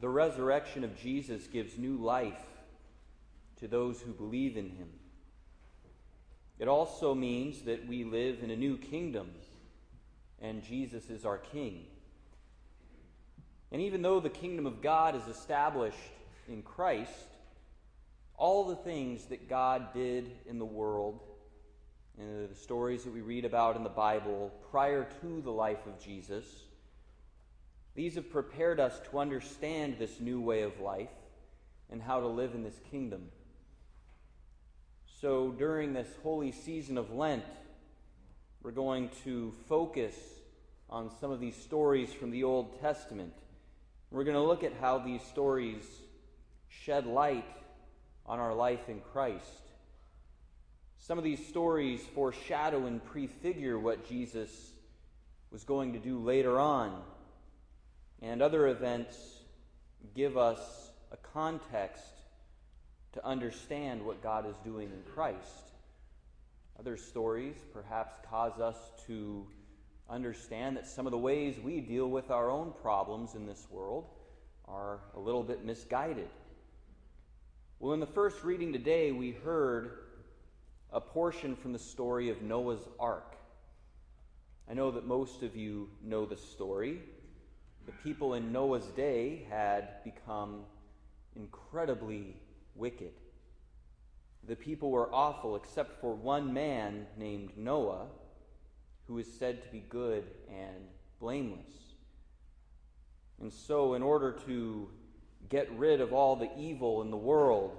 the resurrection of Jesus gives new life to those who believe in him. It also means that we live in a new kingdom, and Jesus is our king. And even though the kingdom of God is established in Christ, all the things that God did in the world, and the stories that we read about in the Bible prior to the life of Jesus, these have prepared us to understand this new way of life and how to live in this kingdom. So during this holy season of Lent, we're going to focus on some of these stories from the Old Testament. We're going to look at how these stories shed light on our life in Christ. Some of these stories foreshadow and prefigure what Jesus was going to do later on, and other events give us a context to understand what God is doing in Christ. Other stories perhaps cause us to understand that some of the ways we deal with our own problems in this world are a little bit misguided. Well, in the first reading today, we heard a portion from the story of Noah's Ark. I know that most of you know the story. The people in Noah's day had become incredibly wicked. The people were awful except for one man named Noah, who is said to be good and blameless. And so, in order to get rid of all the evil in the world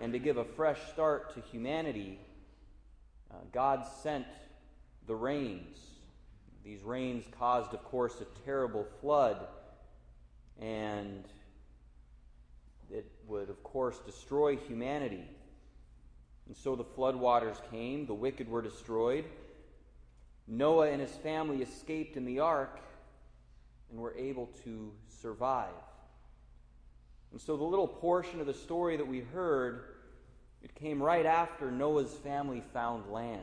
and to give a fresh start to humanity, uh, God sent the rains. These rains caused, of course, a terrible flood, and it would, of course, destroy humanity. And so the floodwaters came, the wicked were destroyed. Noah and his family escaped in the ark and were able to survive. And so the little portion of the story that we heard, it came right after Noah's family found land.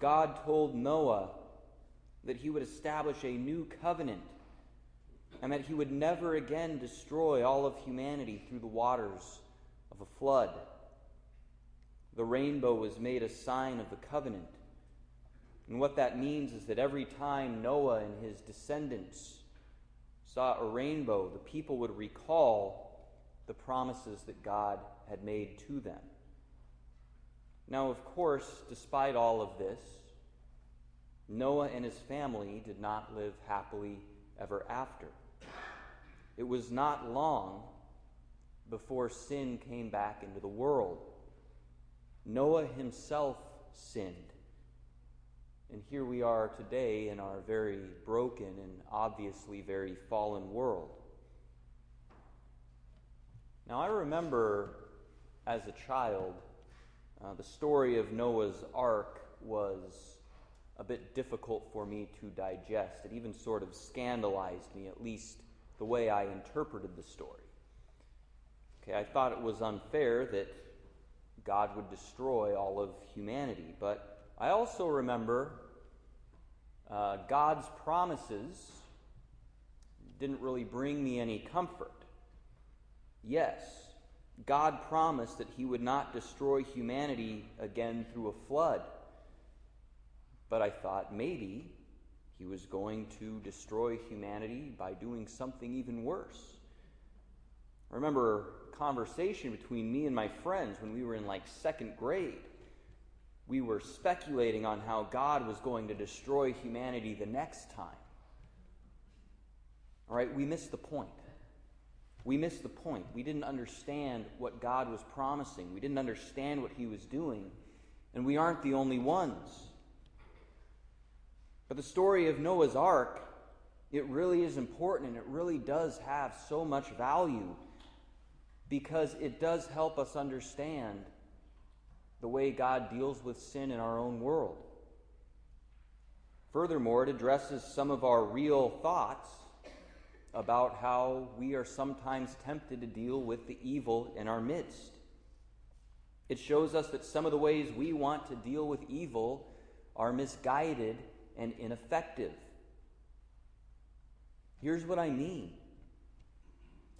God told Noah that he would establish a new covenant and that he would never again destroy all of humanity through the waters of a flood. The rainbow was made a sign of the covenant. And what that means is that every time Noah and his descendants saw a rainbow, the people would recall the promises that God had made to them. Now, of course, despite all of this, Noah and his family did not live happily ever after. It was not long before sin came back into the world. Noah himself sinned. And here we are today in our very broken and obviously very fallen world. Now, I remember as a child, uh, the story of Noah's Ark was a bit difficult for me to digest. It even sort of scandalized me, at least the way I interpreted the story. Okay, I thought it was unfair that God would destroy all of humanity, but I also remember uh, God's promises didn't really bring me any comfort. Yes, God promised that He would not destroy humanity again through a flood. But I thought maybe he was going to destroy humanity by doing something even worse. I remember a conversation between me and my friends when we were in like second grade. We were speculating on how God was going to destroy humanity the next time. All right, we missed the point. We missed the point. We didn't understand what God was promising. We didn't understand what He was doing. And we aren't the only ones. But the story of Noah's Ark, it really is important and it really does have so much value because it does help us understand the way God deals with sin in our own world. Furthermore, it addresses some of our real thoughts about how we are sometimes tempted to deal with the evil in our midst. It shows us that some of the ways we want to deal with evil are misguided and ineffective. Here's what I mean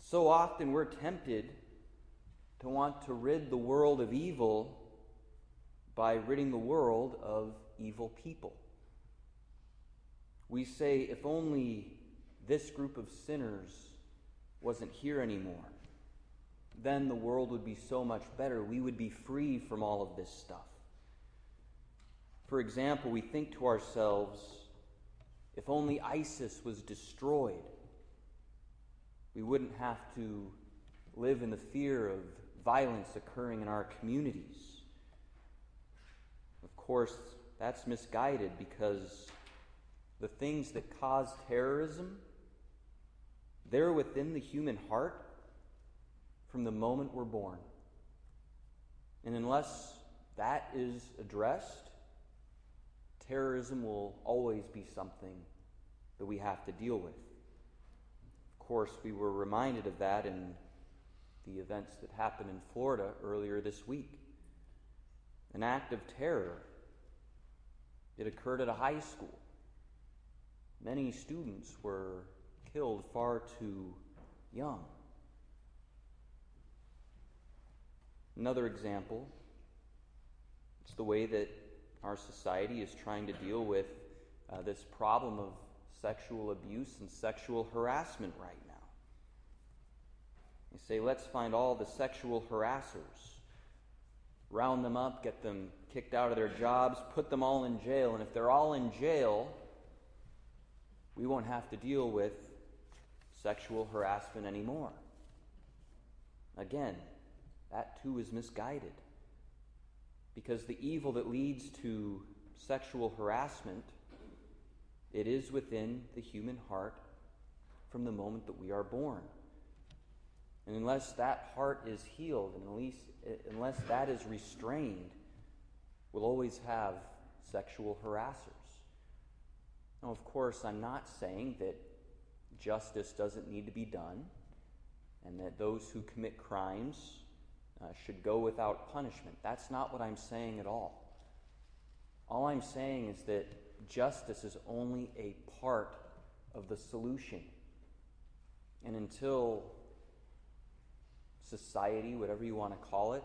So often we're tempted to want to rid the world of evil by ridding the world of evil people. We say, if only this group of sinners wasn't here anymore, then the world would be so much better. We would be free from all of this stuff. For example, we think to ourselves, if only ISIS was destroyed, we wouldn't have to live in the fear of violence occurring in our communities. Of course, that's misguided because the things that cause terrorism, they're within the human heart from the moment we're born. And unless that is addressed, terrorism will always be something that we have to deal with. Of course, we were reminded of that in the events that happened in Florida earlier this week. An act of terror. It occurred at a high school. Many students were killed far too young. Another example, it's the way that our society is trying to deal with uh, this problem of sexual abuse and sexual harassment right now. They say, let's find all the sexual harassers, round them up, get them kicked out of their jobs, put them all in jail, and if they're all in jail, we won't have to deal with sexual harassment anymore. Again, that too is misguided. Because the evil that leads to sexual harassment, it is within the human heart from the moment that we are born. And unless that heart is healed, and least, unless that is restrained, we'll always have sexual harassers. Now, of course, I'm not saying that justice doesn't need to be done and that those who commit crimes uh, should go without punishment. That's not what I'm saying at all. All I'm saying is that justice is only a part of the solution. And until society, whatever you want to call it,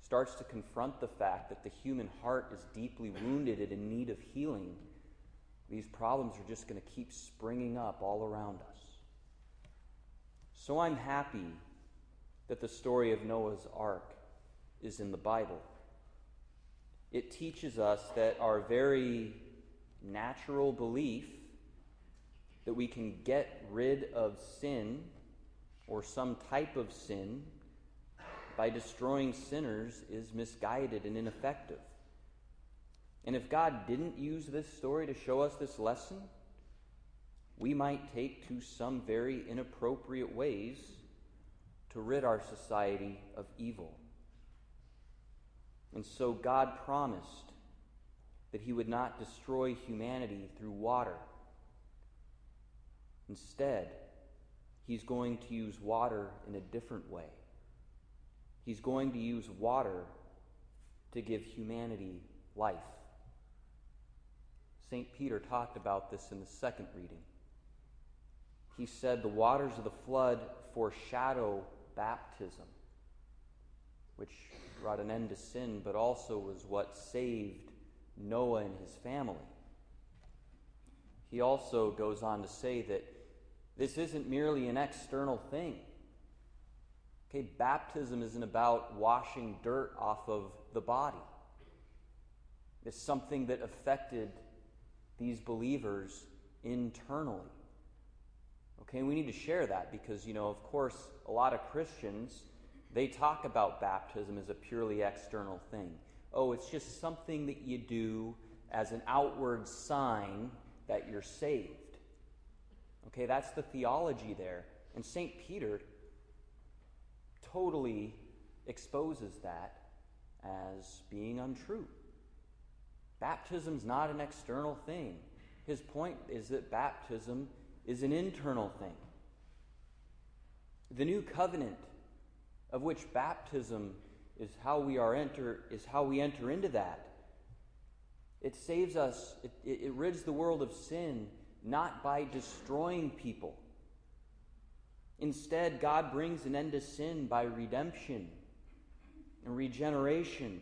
starts to confront the fact that the human heart is deeply wounded and in need of healing, these problems are just going to keep springing up all around us. So I'm happy that the story of Noah's ark is in the Bible. It teaches us that our very natural belief that we can get rid of sin or some type of sin by destroying sinners is misguided and ineffective. And if God didn't use this story to show us this lesson, we might take to some very inappropriate ways to rid our society of evil. And so God promised that He would not destroy humanity through water. Instead, He's going to use water in a different way. He's going to use water to give humanity life. St. Peter talked about this in the second reading. He said the waters of the flood foreshadow baptism, which brought an end to sin, but also was what saved Noah and his family. He also goes on to say that this isn't merely an external thing. Okay, baptism isn't about washing dirt off of the body. It's something that affected these believers internally. Okay, we need to share that because, you know, of course, a lot of Christians, they talk about baptism as a purely external thing. Oh, it's just something that you do as an outward sign that you're saved. Okay, that's the theology there. And St. Peter totally exposes that as being untrue. Baptism's not an external thing. His point is that baptism is an internal thing. The new covenant, of which baptism is how we are enter is how we enter into that. It saves us, it, it, it, rids the world of sin not by destroying people, Instead, God brings an end to sin by redemption and regeneration.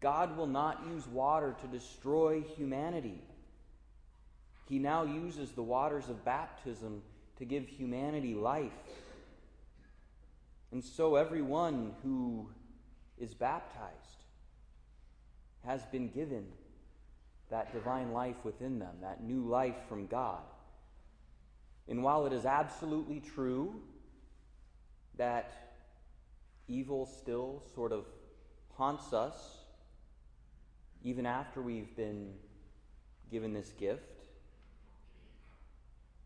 God will not use water to destroy humanity. He now uses the waters of baptism to give humanity life. And so, everyone who is baptized has been given that divine life within them, that new life from God. And while it is absolutely true that evil still sort of haunts us, even after we've been given this gift,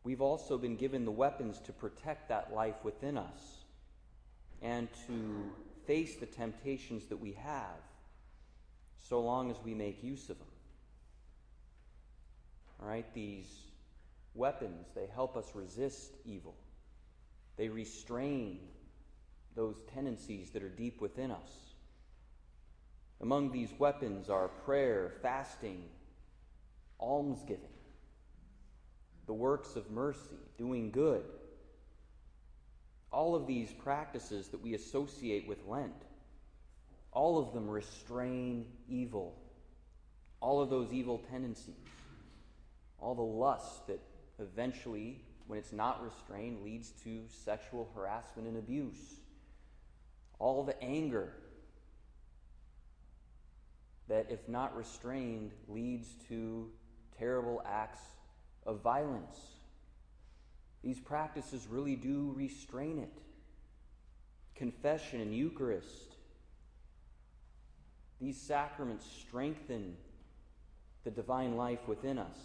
we've also been given the weapons to protect that life within us and to face the temptations that we have so long as we make use of them. All right, these weapons, they help us resist evil. They restrain those tendencies that are deep within us. Among these weapons are prayer, fasting, almsgiving, the works of mercy, doing good. All of these practices that we associate with Lent, all of them restrain evil, all of those evil tendencies, all the lust that eventually, when it's not restrained, leads to sexual harassment and abuse, all the anger that, if not restrained, leads to terrible acts of violence. These practices really do restrain it. Confession and Eucharist. These sacraments strengthen the divine life within us.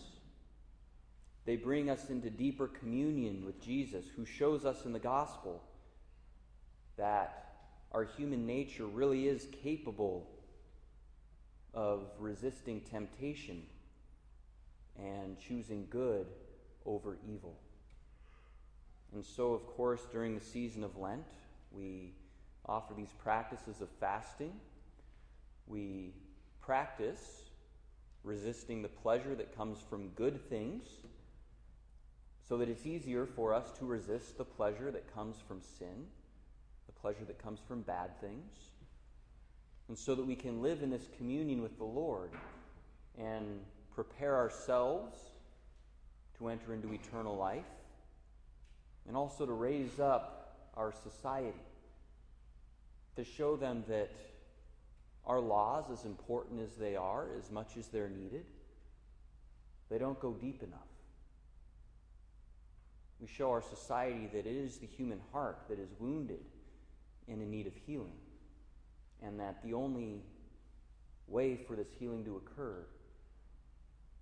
They bring us into deeper communion with Jesus, who shows us in the gospel that our human nature really is capable of resisting temptation and choosing good over evil. And so, of course, during the season of Lent, we offer these practices of fasting. We practice resisting the pleasure that comes from good things so that it's easier for us to resist the pleasure that comes from sin, the pleasure that comes from bad things and so that we can live in this communion with the Lord and prepare ourselves to enter into eternal life, and also to raise up our society, to show them that our laws, as important as they are, as much as they're needed, they don't go deep enough. We show our society that it is the human heart that is wounded and in need of healing and that the only way for this healing to occur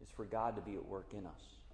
is for God to be at work in us.